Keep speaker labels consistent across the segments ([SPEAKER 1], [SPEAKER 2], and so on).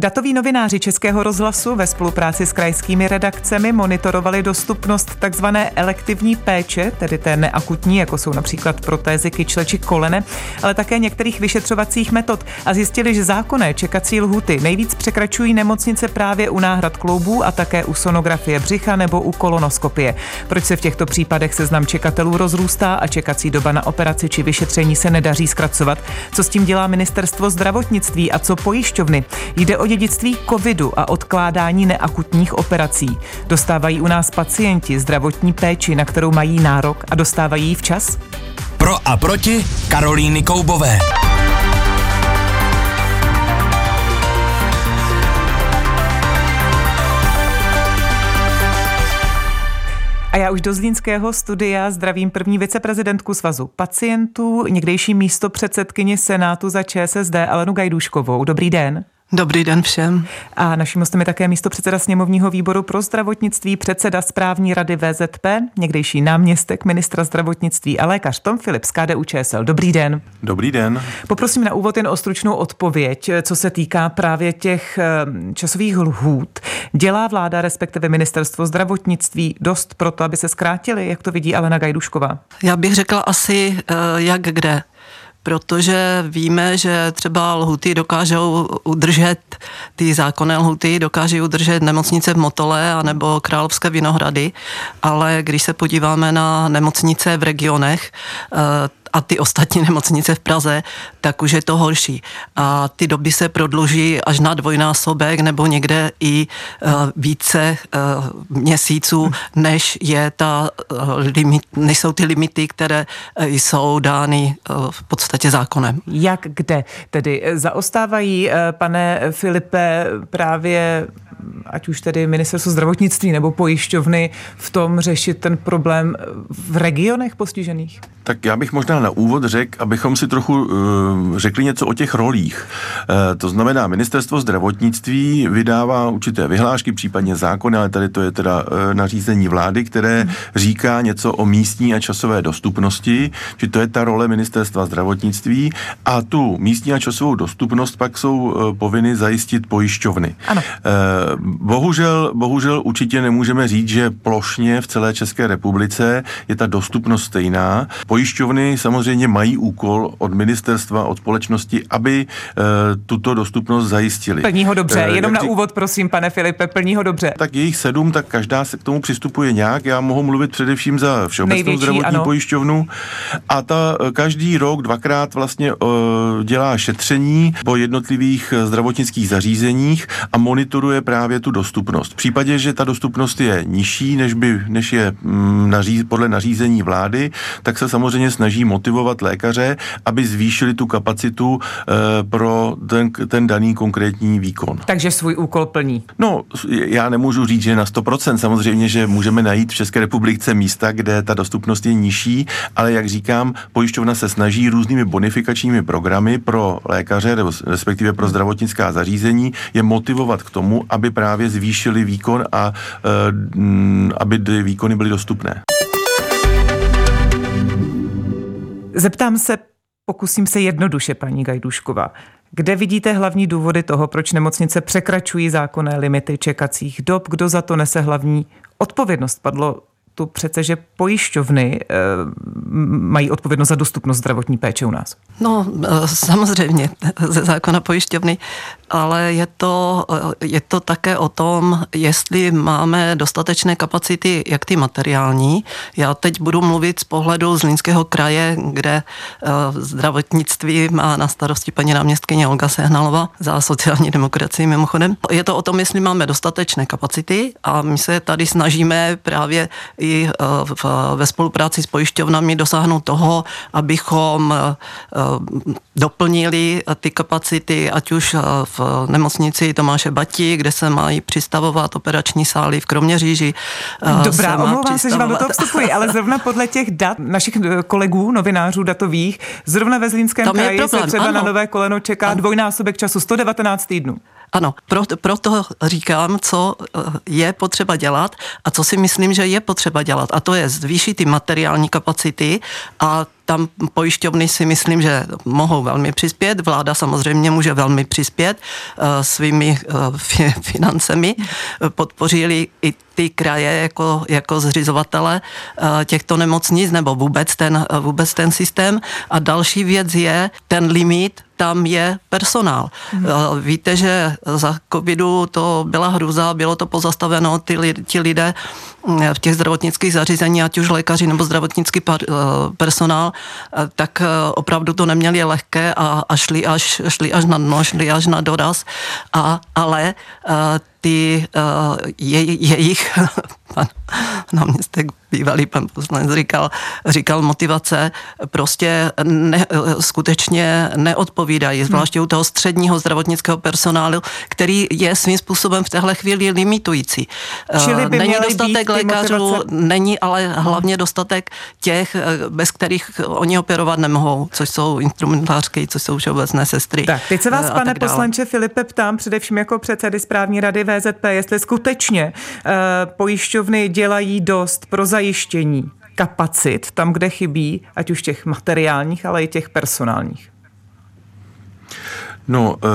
[SPEAKER 1] Datoví novináři Českého rozhlasu ve spolupráci s krajskými redakcemi monitorovali dostupnost tzv. elektivní péče, tedy té neakutní, jako jsou například protézy kyčle či kolene, ale také některých vyšetřovacích metod a zjistili, že zákonné čekací lhuty nejvíc překračují nemocnice právě u náhrad kloubů a také u sonografie břicha nebo u kolonoskopie. Proč se v těchto případech seznam čekatelů rozrůstá a čekací doba na operaci či vyšetření se nedaří zkracovat? Co s tím dělá ministerstvo zdravotnictví a co pojišťovny? Jde o dědictví covidu a odkládání neakutních operací. Dostávají u nás pacienti zdravotní péči, na kterou mají nárok a dostávají ji včas?
[SPEAKER 2] Pro a proti Karolíny Koubové.
[SPEAKER 1] A já už do Zlínského studia zdravím první viceprezidentku Svazu pacientů, někdejší místo předsedkyně Senátu za ČSSD Alenu Gajduškovou. Dobrý den.
[SPEAKER 3] Dobrý den všem.
[SPEAKER 1] A naším hostem je také místo předseda sněmovního výboru pro zdravotnictví, předseda správní rady VZP, někdejší náměstek ministra zdravotnictví a lékař Tom Filip z KDU ČSL. Dobrý den.
[SPEAKER 4] Dobrý den.
[SPEAKER 1] Poprosím na úvod jen o stručnou odpověď, co se týká právě těch eh, časových lhůt. Dělá vláda, respektive ministerstvo zdravotnictví, dost pro to, aby se zkrátili, jak to vidí Alena Gajdušková?
[SPEAKER 3] Já bych řekla asi eh, jak kde protože víme, že třeba lhuty dokážou udržet, ty zákonné lhuty dokáží udržet nemocnice v Motole anebo Královské Vinohrady, ale když se podíváme na nemocnice v regionech, eh, a ty ostatní nemocnice v Praze, tak už je to horší. A ty doby se prodluží až na dvojnásobek nebo někde i uh, více uh, měsíců, než je ta uh, limit, než jsou ty limity, které jsou dány v podstatě zákonem.
[SPEAKER 1] Jak kde? Tedy zaostávají, pane Filipe, právě ať už tedy ministerstvo zdravotnictví nebo pojišťovny v tom řešit ten problém v regionech postižených?
[SPEAKER 4] Tak já bych možná na úvod řekl, abychom si trochu uh, řekli něco o těch rolích. Uh, to znamená, ministerstvo zdravotnictví vydává určité vyhlášky, případně zákony, ale tady to je teda uh, nařízení vlády, které hmm. říká něco o místní a časové dostupnosti, že to je ta role ministerstva zdravotnictví a tu místní a časovou dostupnost pak jsou uh, povinny zajistit pojišťovny.
[SPEAKER 1] Ano.
[SPEAKER 4] Uh, bohužel, bohužel určitě nemůžeme říct, že plošně v celé České republice je ta dostupnost stejná. Pojišťovny samozřejmě mají úkol od ministerstva, od společnosti, aby e, tuto dostupnost zajistili.
[SPEAKER 1] Plní ho dobře, e, jenom na úvod, prosím, pane Filipe, plní ho dobře.
[SPEAKER 4] Tak jejich sedm, tak každá se k tomu přistupuje nějak. Já mohu mluvit především za Všeobecnou Největší, zdravotní ano. pojišťovnu. A ta každý rok dvakrát vlastně dělá šetření po jednotlivých zdravotnických zařízeních a monitoruje právě tu dostupnost. V případě, že ta dostupnost je nižší, než, by, než je mm, naří, podle nařízení vlády, tak se samozřejmě snaží motivovat lékaře, aby zvýšili tu kapacitu e, pro ten, ten daný konkrétní výkon.
[SPEAKER 1] Takže svůj úkol plní.
[SPEAKER 4] No, já nemůžu říct, že na 100%. Samozřejmě, že můžeme najít v České republice místa, kde ta dostupnost je nižší, ale jak říkám, pojišťovna se snaží různými bonifikačními programy pro lékaře, respektive pro zdravotnická zařízení, je motivovat k tomu, aby právě zvýšili výkon a e, aby ty výkony byly dostupné.
[SPEAKER 1] Zeptám se, pokusím se jednoduše, paní Gajdušková. Kde vidíte hlavní důvody toho, proč nemocnice překračují zákonné limity čekacích dob? Kdo za to nese hlavní odpovědnost? Padlo tu přece, že pojišťovny e, mají odpovědnost za dostupnost zdravotní péče u nás.
[SPEAKER 3] No, eh, samozřejmě, ze zákona pojišťovny ale je to, je to také o tom, jestli máme dostatečné kapacity, jak ty materiální. Já teď budu mluvit z pohledu Zlínského kraje, kde eh, zdravotnictví má na starosti paní náměstkyně Olga Sehnalova za sociální demokracii mimochodem. Je to o tom, jestli máme dostatečné kapacity a my se tady snažíme právě i eh, ve spolupráci s pojišťovnami dosáhnout toho, abychom eh, doplnili ty kapacity, ať už v nemocnici Tomáše Bati, kde se mají přistavovat operační sály v Kroměříži.
[SPEAKER 1] Eh, Dobrá, se omlouvám se, že vám do toho vstupuji, ale zrovna podle těch dat našich eh, kolegů, novinářů datových, zrovna ve Zlínském kraji se třeba ano. na nové koleno čeká ano. dvojnásobek času, 119 týdnů.
[SPEAKER 3] Ano, proto, proto říkám, co eh, je potřeba dělat a co si myslím, že je potřeba dělat. A to je zvýšit ty materiální kapacity a tam pojišťovny si myslím, že mohou velmi přispět. Vláda samozřejmě může velmi přispět svými financemi. Podpořili i ty kraje jako, jako zřizovatele těchto nemocnic nebo vůbec ten, vůbec ten systém. A další věc je ten limit tam je personál. Hmm. Víte, že za covidu to byla hruza, bylo to pozastaveno, ty, ti lidé mm, v těch zdravotnických zařízení, ať už lékaři nebo zdravotnický eh, personál, eh, tak opravdu to neměli lehké a, a šli, až, šli až na dno, šli až na doraz. A, ale ty je, jejich pan náměstek bývalý pan poslanec říkal, říkal motivace prostě ne, skutečně neodpovídají, zvláště u toho středního zdravotnického personálu, který je svým způsobem v téhle chvíli limitující.
[SPEAKER 1] Čili by
[SPEAKER 3] není dostatek lékařů, motivace... není ale hlavně dostatek těch, bez kterých oni operovat nemohou, což jsou instrumentářky, což jsou všeobecné sestry.
[SPEAKER 1] Tak, teď se vás, pane poslanče Filipe, ptám především jako předsedy správní rady VZP, jestli skutečně uh, pojišťovny dělají dost pro zajištění kapacit tam, kde chybí, ať už těch materiálních, ale i těch personálních.
[SPEAKER 4] No, eh,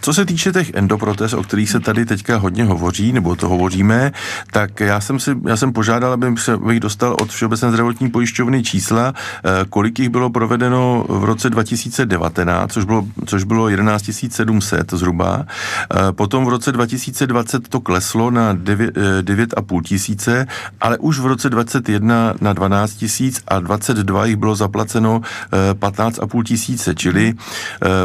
[SPEAKER 4] co se týče těch endoprotez, o kterých se tady teďka hodně hovoří, nebo to hovoříme, tak já jsem, si, já jsem požádal, abych, se, abych dostal od Všeobecné zdravotní pojišťovny čísla, eh, kolik jich bylo provedeno v roce 2019, což bylo, což bylo 11 700 zhruba. Eh, potom v roce 2020 to kleslo na 9,5 tisíce, ale už v roce 2021 na 12 tisíc a 22 jich bylo zaplaceno 15,5 tisíce, čili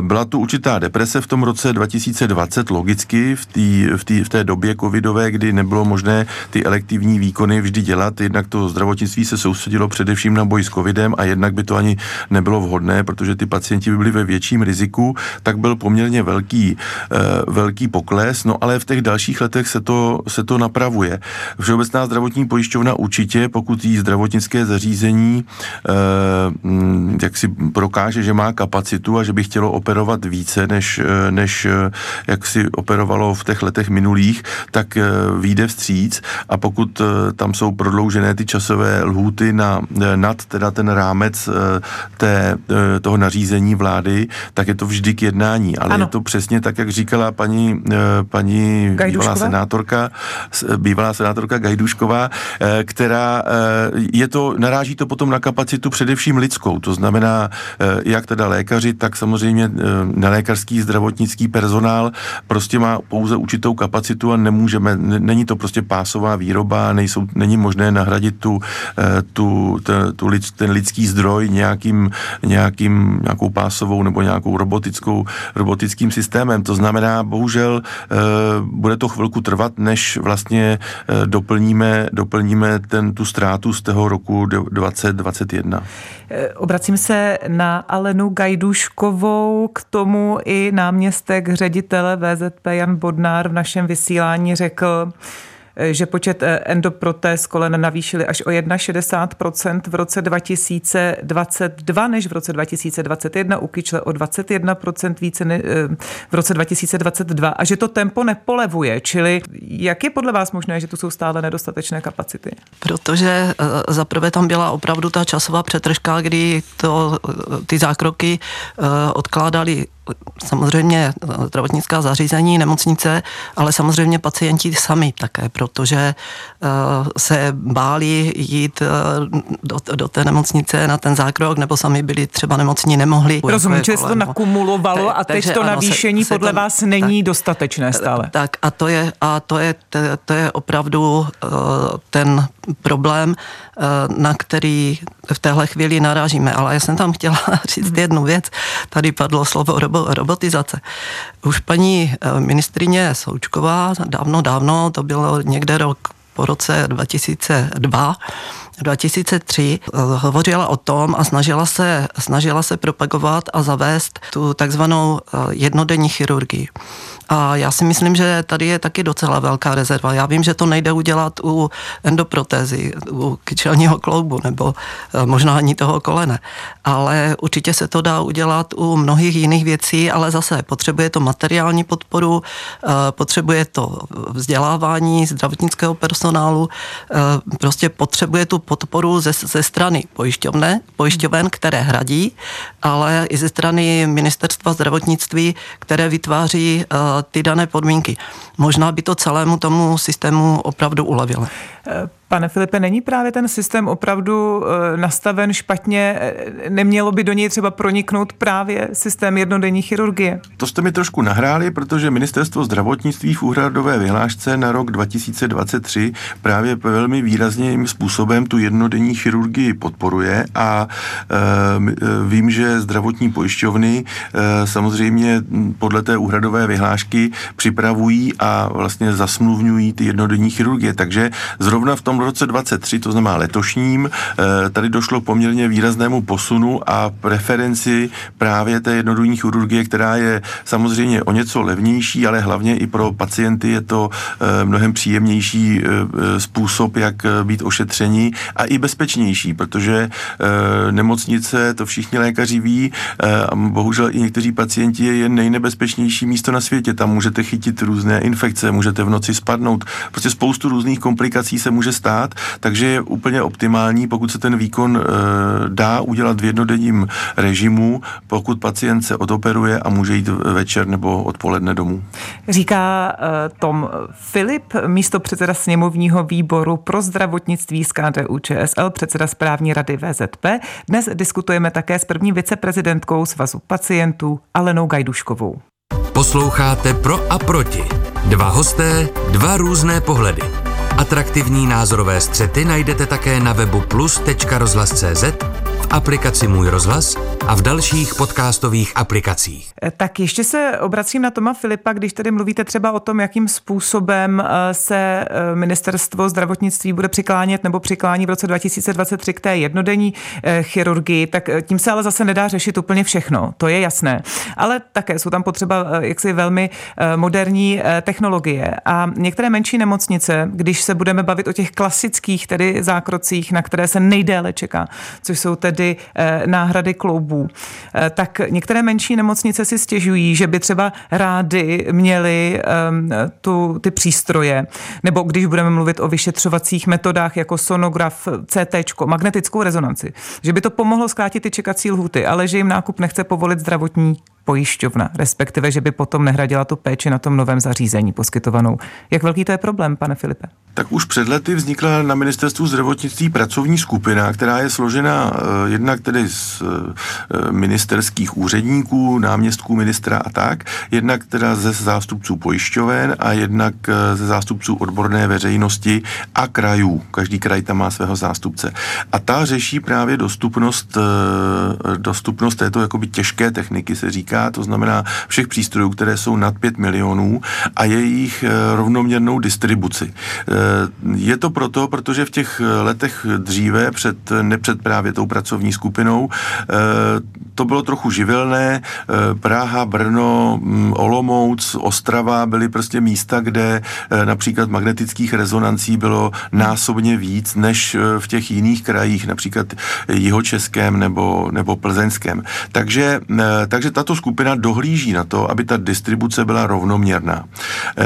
[SPEAKER 4] byla tu určitá deprese v tom roce 2020 logicky v, tý, v, tý, v té době covidové, kdy nebylo možné ty elektivní výkony vždy dělat, jednak to zdravotnictví se soustředilo především na boj s covidem a jednak by to ani nebylo vhodné, protože ty pacienti by byli ve větším riziku, tak byl poměrně velký, uh, velký pokles, no ale v těch dalších letech se to, se to napravuje. Všeobecná zdravotní pojišťovna určitě, pokud jí zdravotnické zařízení uh, jak si prokáže, že má kapacitu a že by chtělo operovat více, než, eh, než eh, jak si operovalo v těch letech minulých, tak eh, výjde vstříc a pokud tam jsou prodloužené ty časové lhůty na, nad teda ten rámec té, toho nařízení vlády, tak je to vždy k jednání. Ale ano. je to přesně tak, jak říkala paní, paní bývalá senátorka, bývalá senátorka Gajdušková, která je to, naráží to potom na kapacitu především lidskou. To znamená, jak teda lékaři, tak samozřejmě nelékařský lékařský, zdravotnický personál prostě má pouze určitou kapacitu a nemůžeme, není to prostě pásová výroba, nejsou, není možné nahradit tu, eh, tu, tu, tu ten lidský zdroj nějakým, nějakým, nějakou pásovou nebo nějakou robotickou, robotickým systémem. To znamená, bohužel eh, bude to chvilku trvat, než vlastně eh, doplníme, doplníme ten, tu ztrátu z toho roku 2021.
[SPEAKER 1] Obracím se na Alenu Gajduškovou k tomu i náměstek ředitele VZP Jan Bodnár v našem vysílání řekl, že počet eh, endoprotéz kolen navýšili až o 61% v roce 2022 než v roce 2021, u kyčle o 21% více eh, v roce 2022 a že to tempo nepolevuje, čili jak je podle vás možné, že tu jsou stále nedostatečné kapacity?
[SPEAKER 3] Protože eh, zaprvé tam byla opravdu ta časová přetržka, kdy to, ty zákroky odkládali samozřejmě zdravotnická zařízení, nemocnice, ale samozřejmě pacienti sami také, protože eh, se báli jít eh, do, do té nemocnice na ten zákrok, nebo sami byli třeba nemocní, nemohli.
[SPEAKER 1] Rozumím, že se to nakumulovalo a teď takže to navýšení se, podle se to, vás není tak, dostatečné stále.
[SPEAKER 3] Tak a to je, a to je, to je opravdu eh, ten problém, na který v téhle chvíli narážíme. Ale já jsem tam chtěla říct jednu věc. Tady padlo slovo robo, robotizace. Už paní eh, ministrině Součková dávno, dávno, to bylo někde rok po roce 2002, 2003 eh, hovořila o tom a snažila se, snažila se propagovat a zavést tu takzvanou eh, jednodenní chirurgii. A já si myslím, že tady je taky docela velká rezerva. Já vím, že to nejde udělat u endoprotézy, u kyčelního kloubu nebo eh, možná ani toho kolene. Ale určitě se to dá udělat u mnohých jiných věcí, ale zase potřebuje to materiální podporu, potřebuje to vzdělávání zdravotnického personálu, prostě potřebuje tu podporu ze, ze strany pojišťovne, pojišťoven, které hradí, ale i ze strany ministerstva zdravotnictví, které vytváří uh, ty dané podmínky. Možná by to celému tomu systému opravdu ulevilo.
[SPEAKER 1] Pane Filipe, není právě ten systém opravdu eh, nastaven špatně? Eh, nemělo by do něj třeba proniknout právě systém jednodenní chirurgie?
[SPEAKER 4] To jste mi trošku nahráli, protože ministerstvo zdravotnictví v úhradové vyhlášce na rok 2023 právě velmi výrazným způsobem tu jednodenní chirurgii podporuje a e, vím, že zdravotní pojišťovny samozřejmě podle té úhradové vyhlášky připravují a vlastně zasmluvňují ty jednodenní chirurgie. Takže zrovna v tom roce 23, to znamená letošním, eh, tady došlo poměrně výraznému posunu a preferenci právě té jednodenní chirurgie, která je samozřejmě o něco levnější, ale hlavně i pro pacienty je to eh, mnohem příjemnější eh, způsob, jak být ošetření a i bezpečnější, protože nemocnice, to všichni lékaři ví, a bohužel i někteří pacienti je nejnebezpečnější místo na světě. Tam můžete chytit různé infekce, můžete v noci spadnout. Prostě spoustu různých komplikací se může stát stát, takže je úplně optimální, pokud se ten výkon e, dá udělat v jednodenním režimu, pokud pacient se odoperuje a může jít večer nebo odpoledne domů.
[SPEAKER 1] Říká e, Tom Filip, místo předseda sněmovního výboru pro zdravotnictví z KDU ČSL, předseda správní rady VZP. Dnes diskutujeme také s první viceprezidentkou Svazu pacientů Alenou Gajduškovou.
[SPEAKER 2] Posloucháte Pro a proti. Dva hosté, dva různé pohledy. Atraktivní názorové střety najdete také na webu plus.rozhlas.cz, v aplikaci Můj rozhlas a v dalších podcastových aplikacích.
[SPEAKER 1] Eh, tak ještě se obracím na Toma Filipa, když tedy mluvíte třeba o tom, jakým způsobem eh, se eh, ministerstvo zdravotnictví bude přiklánět nebo přiklání v roce 2023 k té jednodenní chirurgii, tak tím se ale zase nedá řešit úplně všechno, to je jasné. Ale také jsou tam potřeba jaksi velmi moderní technologie a některé menší nemocnice, když se budeme bavit o těch klasických tedy zákrocích, na které se nejdéle čeká, což jsou tedy náhrady kloubů, eh, tak některé menší nemocnice si stěžují, že by třeba rády měly um, tu, ty přístroje, nebo když budeme mluvit o vyšetřovacích metodách jako sonograf, CT, magnetickou rezonanci, že by to pomohlo zkrátit ty čekací lhuty, ale že jim nákup nechce povolit zdravotní pojišťovna, respektive, že by potom nehradila tu péči na tom novém zařízení poskytovanou. Jak velký to je problém, pane Filipe?
[SPEAKER 4] Tak už před lety vznikla na ministerstvu zdravotnictví pracovní skupina, která je složena uh, jednak tedy z uh, ministerských úředníků, náměstků ministra a tak, jednak teda ze zástupců pojišťoven a jednak uh, ze zástupců odborné veřejnosti a krajů. Každý kraj tam má svého zástupce. A ta řeší právě dostupnost, dostupnost této jakoby těžké techniky, se říká, týká, to znamená všech přístrojů, které jsou nad 5 milionů a jejich eh, rovnoměrnou distribuci. Eh, je to proto, protože v těch letech dříve, před, nepřed právě tou pracovní skupinou, eh, to bylo trochu živelné. Praha, Brno, mm, Olomouc, Ostrava byly prostě místa, kde například magnetických rezonancí bylo násobně víc než v těch jiných krajích, například jihočeském nebo, nebo plzeňském. Takže, takže tato skupina dohlíží na to, aby ta distribuce byla rovnoměrná. E,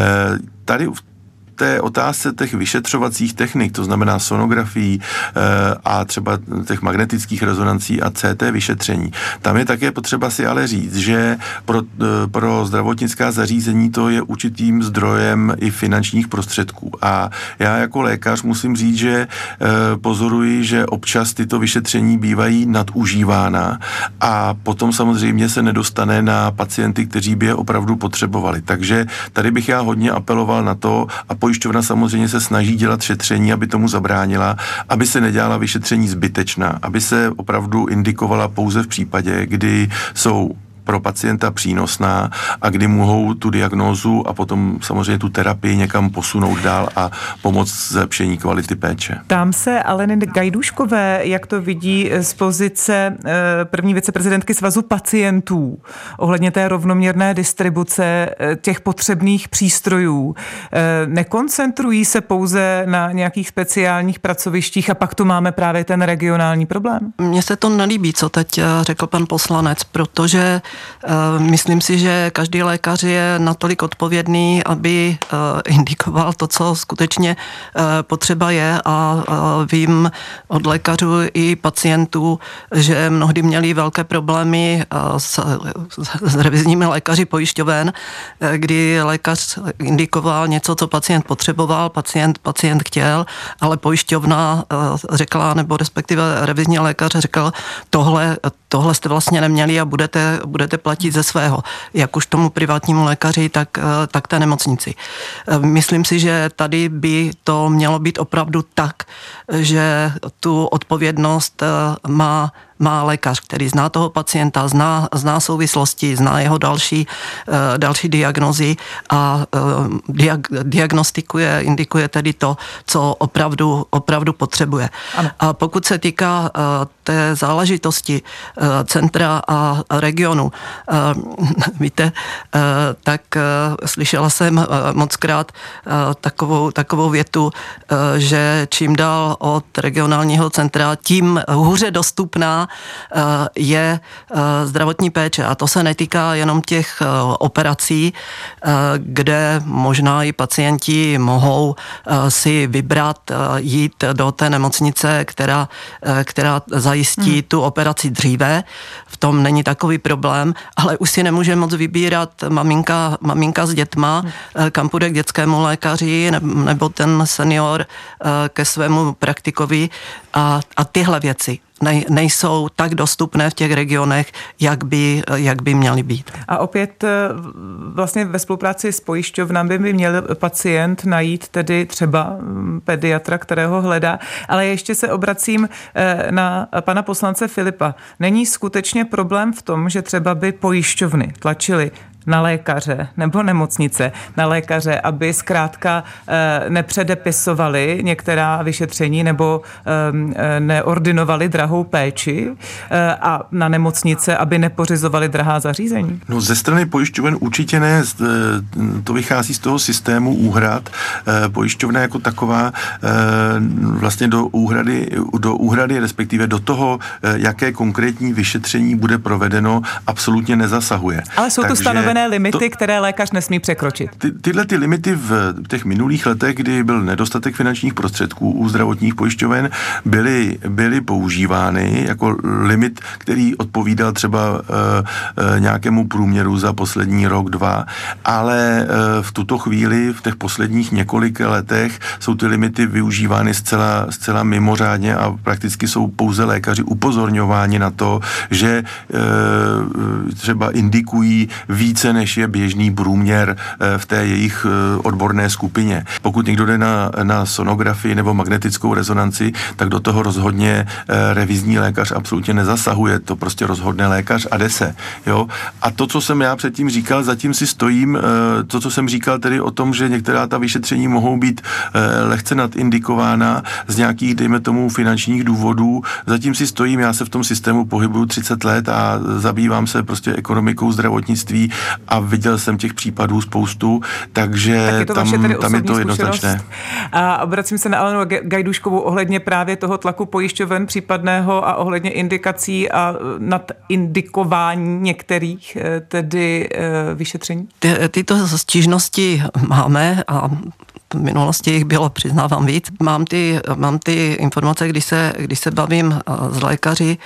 [SPEAKER 4] tady v té otázce těch vyšetřovacích technik, to znamená sonografií eh, a třeba těch magnetických rezonancí a CT vyšetření, tam je také potřeba si ale říct, že pro, eh, pro zdravotnická zařízení to je určitým zdrojem i finančních prostředků. A já jako lékař musím říct, že eh, pozoruji, že občas tyto vyšetření bývají nadužívána a potom samozřejmě se nedostane na pacienty, kteří by je opravdu potřebovali. Takže tady bych já hodně apeloval na to a po pojišťovna samozřejmě se snaží dělat šetření, aby tomu zabránila, aby se nedělala vyšetření zbytečná, aby se opravdu indikovala pouze v případě, kdy jsou pro pacienta přínosná a kdy mohou tu diagnózu a potom samozřejmě tu terapii někam posunout dál a pomoct zlepšení kvality péče.
[SPEAKER 1] Tam se Aleny Gajduškové, jak to vidí z pozice eh, první viceprezidentky Svazu pacientů ohledně té rovnoměrné distribuce eh, těch potřebných přístrojů. Eh, nekoncentrují se pouze na nějakých speciálních pracovištích a pak tu máme právě ten regionální problém?
[SPEAKER 3] Mně se to nelíbí, co teď řekl pan poslanec, protože myslím si, že každý lékař je natolik odpovědný, aby indikoval to, co skutečně potřeba je. A vím od lékařů i pacientů, že mnohdy měli velké problémy s, s revizními lékaři pojišťoven, kdy lékař indikoval něco, co pacient potřeboval, pacient, pacient chtěl, ale pojišťovna řekla, nebo respektive revizní lékař řekl, tohle, tohle jste vlastně neměli a budete, budete platit ze svého, jak už tomu privátnímu lékaři, tak, tak té nemocnici. Myslím si, že tady by to mělo být opravdu tak, že tu odpovědnost má má lékař, který zná toho pacienta, zná, zná souvislosti, zná jeho další, eh, další diagnozy a eh, diag, diagnostikuje, indikuje tedy to, co opravdu, opravdu potřebuje. Ano. A pokud se týká eh, té záležitosti centra a regionu, víte, tak slyšela jsem moc krát takovou, takovou větu, že čím dál od regionálního centra, tím hůře dostupná je eh, zdravotní péče. A to se netýká jenom těch eh, operací, kde možná i pacienti mohou si vybrat jít do té nemocnice, která, která zajistí hmm. tu operaci dříve. V tom není takový problém, ale už si nemůže moc vybírat maminka, maminka s dětma, hmm. kam půjde k dětskému lékaři, nebo ten senior ke svému praktikovi a, a tyhle věci nej, nejsou tak dostupné v těch regionech, jak by, jak by měly být.
[SPEAKER 1] A opět eh, vlastně ve spolupráci s pojišťovnami by měl pacient najít tedy třeba mm, pediatra, kterého hledá. Ale ještě se obracím eh, na pana poslance Filipa. Není skutečně problém v tom, že třeba by pojišťovny tlačily na lékaře nebo nemocnice na lékaře, aby zkrátka eh, nepředepisovali některá vyšetření nebo ehm, eh, neordinovali drahou péči eh, a na nemocnice, aby nepořizovali drahá zařízení?
[SPEAKER 4] No ze strany pojišťoven určitě ne. To vychází z toho systému úhrad. Pojišťovna jako taková vlastně do úhrady, do úhrady, respektive do toho, jaké konkrétní vyšetření bude provedeno, absolutně nezasahuje.
[SPEAKER 1] Ale jsou to stanovené stanovené limity, to, které lékař nesmí překročit.
[SPEAKER 4] Ty, tyhle ty limity v těch minulých letech, kdy byl nedostatek finančních prostředků u zdravotních pojišťoven, byly, byly používány jako limit, který odpovídal třeba uh, uh, nějakému průměru za poslední rok, dva, ale uh, v tuto chvíli, v těch posledních několika letech, jsou ty limity využívány zcela, zcela mimořádně a prakticky jsou pouze lékaři upozorňováni na to, že uh, třeba indikují víc více než je běžný průměr eh, v té jejich eh, odborné skupině. Pokud někdo jde na, na sonografii nebo magnetickou rezonanci, tak do toho rozhodně eh, revizní lékař absolutně nezasahuje. To prostě rozhodne lékař a jde se. Jo? A to, co jsem já předtím říkal, zatím si stojím, to, co jsem říkal tedy o tom, že některá ta vyšetření mohou být lehce nadindikována z nějakých, dejme tomu, finančních důvodů, zatím si stojím, já se v tom systému pohybuju 30 let a zabývám se prostě ekonomikou zdravotnictví a viděl jsem těch případů spoustu, takže
[SPEAKER 1] tak tam, tam je to jednoznačné. A obracím se na Alenu Gajduškovou ohledně právě toho tlaku pojišťoven případného a ohledně indikací a nadindikování některých eh, tedy eh, vyšetření?
[SPEAKER 3] Ty, tyto stížnosti máme a v minulosti jich bylo, přiznávám víc. Mám ty, mám ty informace, když se, když se bavím eh, s lékaři,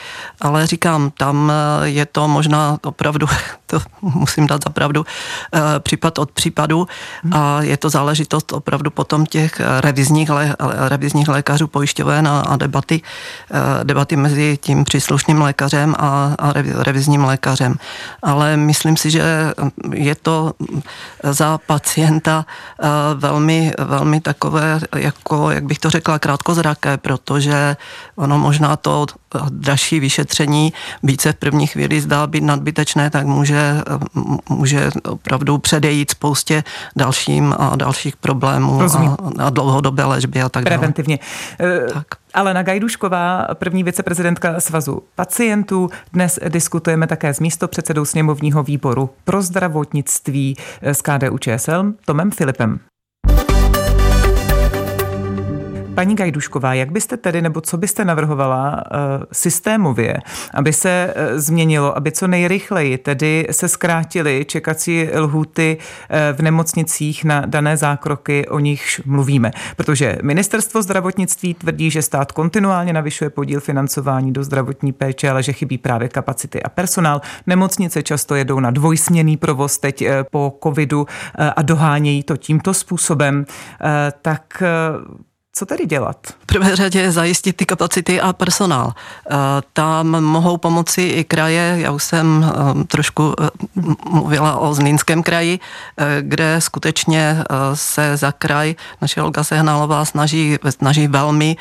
[SPEAKER 3] ale říkám, tam eh, je to možná opravdu, to musím dát za pravdu, eh, případ od případu a je to záležitost opravdu potom těch revizních, lé, revizních lékařů pojišťoven a, a debaty, debaty mezi tím příslušným lékařem a, a revizním lékařem. Ale myslím si, že je to za pacienta velmi velmi takové, jako, jak bych to řekla, krátkozraké, protože ono možná to dražší vyšetření více v první chvíli zdá být nadbytečné, tak může, může opravdu předejít spoustě dalším a dalších problémů a, a dlouhodobé léčby a tak
[SPEAKER 1] dále. Preventivně. Eh, tak. Alena Gajdušková, první viceprezidentka Svazu pacientů. Dnes diskutujeme také s místopředsedou sněmovního výboru pro zdravotnictví z KDU ČSL Tomem Filipem. Paní Gajdušková, jak byste tedy, nebo co byste navrhovala uh, systémově, aby se uh, změnilo, aby co nejrychleji tedy se zkrátily čekací lhuty uh, v nemocnicích na dané zákroky, o nichž mluvíme. Protože ministerstvo zdravotnictví tvrdí, že stát kontinuálně navyšuje podíl financování do zdravotní péče, ale že chybí právě kapacity a personál. Nemocnice často jedou na dvojsměný provoz teď po covidu a dohánějí to tímto způsobem. Tak co tedy dělat?
[SPEAKER 3] V prvé řadě zajistit ty kapacity a personál. Eh, tam mohou pomoci i kraje. Já už jsem eh, trošku eh, mluvila o Zlínském kraji, kde skutečně se za kraj naše Olga Sehnalová snaží, snaží velmi,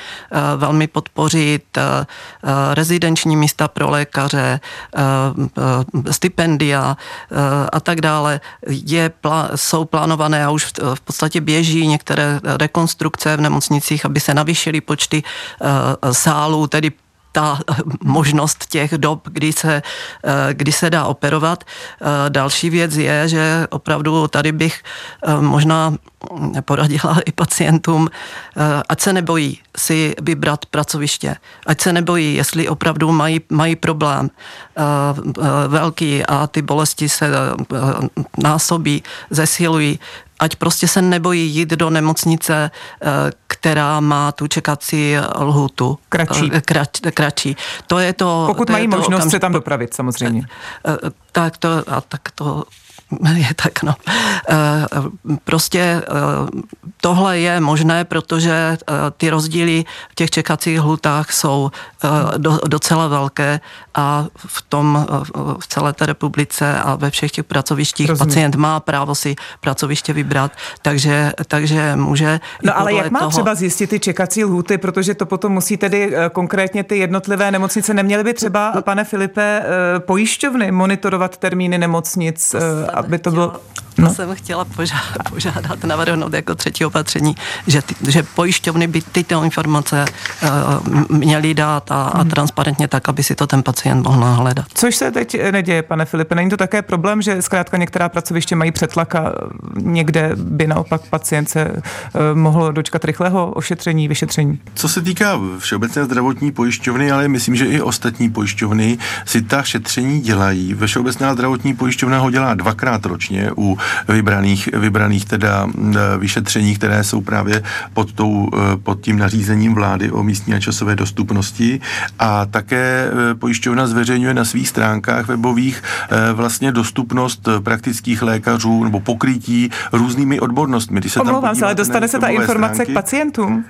[SPEAKER 3] velmi podpořit rezidenční místa pro lékaře, stipendia a tak dále. Je, jsou plánované a už v podstatě běží některé rekonstrukce v nemocnici nemocnicích, aby se navýšily počty eh, sálů, tedy ta možnost těch dob, kdy se, eh, kdy se dá operovat. Eh, další věc je, že opravdu tady bych možná poradila i pacientům, ať se nebojí si vybrat pracoviště, ať se nebojí, jestli opravdu mají, mají problém velký a ty bolesti se násobí, zesilují, ať prostě se nebojí jít do nemocnice, eh, která má tu čekací lhutu.
[SPEAKER 1] Kratší.
[SPEAKER 3] Eh, Krat, kratší. To je to...
[SPEAKER 1] Pokud
[SPEAKER 3] to
[SPEAKER 1] mají
[SPEAKER 3] je
[SPEAKER 1] to možnost okamž... se tam dopravit, samozřejmě.
[SPEAKER 3] Eh, tak to, a tak to je tak, no. Prostě tohle je možné, protože ty rozdíly v těch čekacích hlutách jsou docela velké a v tom, v celé té republice a ve všech těch pracovištích Rozumím. pacient má právo si pracoviště vybrat, takže, takže může...
[SPEAKER 1] No ale jak má toho... třeba zjistit ty čekací lhuty, protože to potom musí tedy eh, konkrétně ty jednotlivé nemocnice, neměly by třeba, no. pane Filipe, eh, pojišťovny monitorovat termíny nemocnic, aby to bylo...
[SPEAKER 3] No. Jsem chtěla požádat, požádat, navrhnout jako třetí opatření, že, ty, že pojišťovny by tyto informace uh, měly dát a, a hmm. transparentně tak, aby si to ten pacient mohl nahledat.
[SPEAKER 1] Což se teď neděje, pane Filipe. Není to také problém, že zkrátka některá pracoviště mají přetlak a někde by naopak pacient se uh, mohl dočkat rychlého ošetření, vyšetření?
[SPEAKER 4] Co se týká Všeobecné zdravotní pojišťovny, ale myslím, že i ostatní pojišťovny si ta šetření dělají. Ve Všeobecná zdravotní pojišťovna ho dělá dvakrát ročně u vybraných, vybraných teda vyšetření, které jsou právě pod, tou, e, pod tím nařízením vlády o místní a časové dostupnosti a také e, pojišťovna zveřejňuje na svých stránkách webových vlastně dostupnost praktických lékařů nebo pokrytí různými odbornostmi.
[SPEAKER 1] Když se Omlouvám se, ale dostane se ta informace stránky, k pacientům?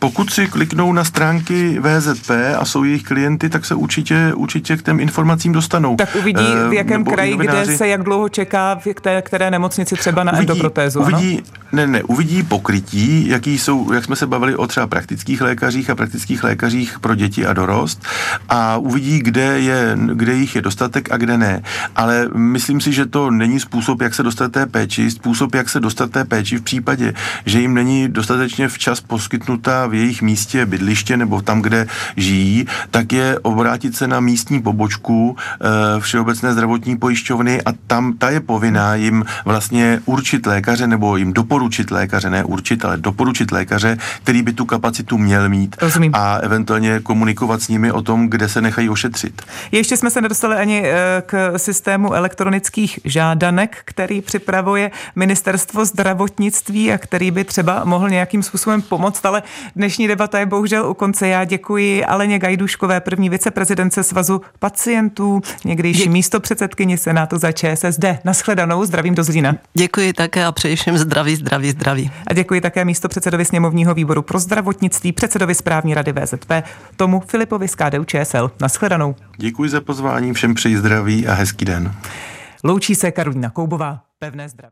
[SPEAKER 4] Pokud si kliknou na stránky VZP a jsou jejich klienty, tak se určitě, určitě k těm informacím dostanou.
[SPEAKER 1] Tak uvidí, v jakém uh, kraji, kde se jak dlouho čeká, v které, které nemocnici třeba na uvidí, endoprotézu.
[SPEAKER 4] Uvidí, ano? ne, ne, uvidí pokrytí, jaký jsou, jak jsme se bavili o třeba praktických lékařích a praktických lékařích pro děti a dorost a uvidí, kde, je, kde jich je dostatek a kde ne. Ale myslím si, že to není způsob, jak se dostat té péči, způsob, jak se dostat té péči v případě, že jim není dostatečně včas poskytnuta v jejich místě bydliště nebo tam, kde žijí, tak je obrátit se na místní pobočku e, Všeobecné zdravotní pojišťovny a tam ta je povinná jim vlastně určit lékaře nebo jim doporučit lékaře, ne určit, ale doporučit lékaře, který by tu kapacitu měl mít
[SPEAKER 1] Rozumím.
[SPEAKER 4] a eventuálně komunikovat s nimi o tom, kde se nechají ošetřit.
[SPEAKER 1] Ještě jsme se nedostali ani eh, k systému elektronických žádanek, který připravuje ministerstvo zdravotnictví a který by třeba mohl nějakým způsobem pomoct, ale Dnešní debata je bohužel u konce. Já děkuji Aleně Gajduškové, první viceprezidence Svazu pacientů, někdejší Dě- místo předsedkyni Senátu za ČSSD. Naschledanou, zdravím do Zlína.
[SPEAKER 3] Děkuji také a přeji všem zdraví, zdraví, zdraví.
[SPEAKER 1] A děkuji také místo předsedovi sněmovního výboru pro zdravotnictví, předsedovi správní rady VZP, tomu Filipovi z KDU ČSL. Naschledanou.
[SPEAKER 4] Děkuji za pozvání, všem přeji zdraví a hezký den.
[SPEAKER 1] Loučí se Karolina Koubová. Pevné zdraví.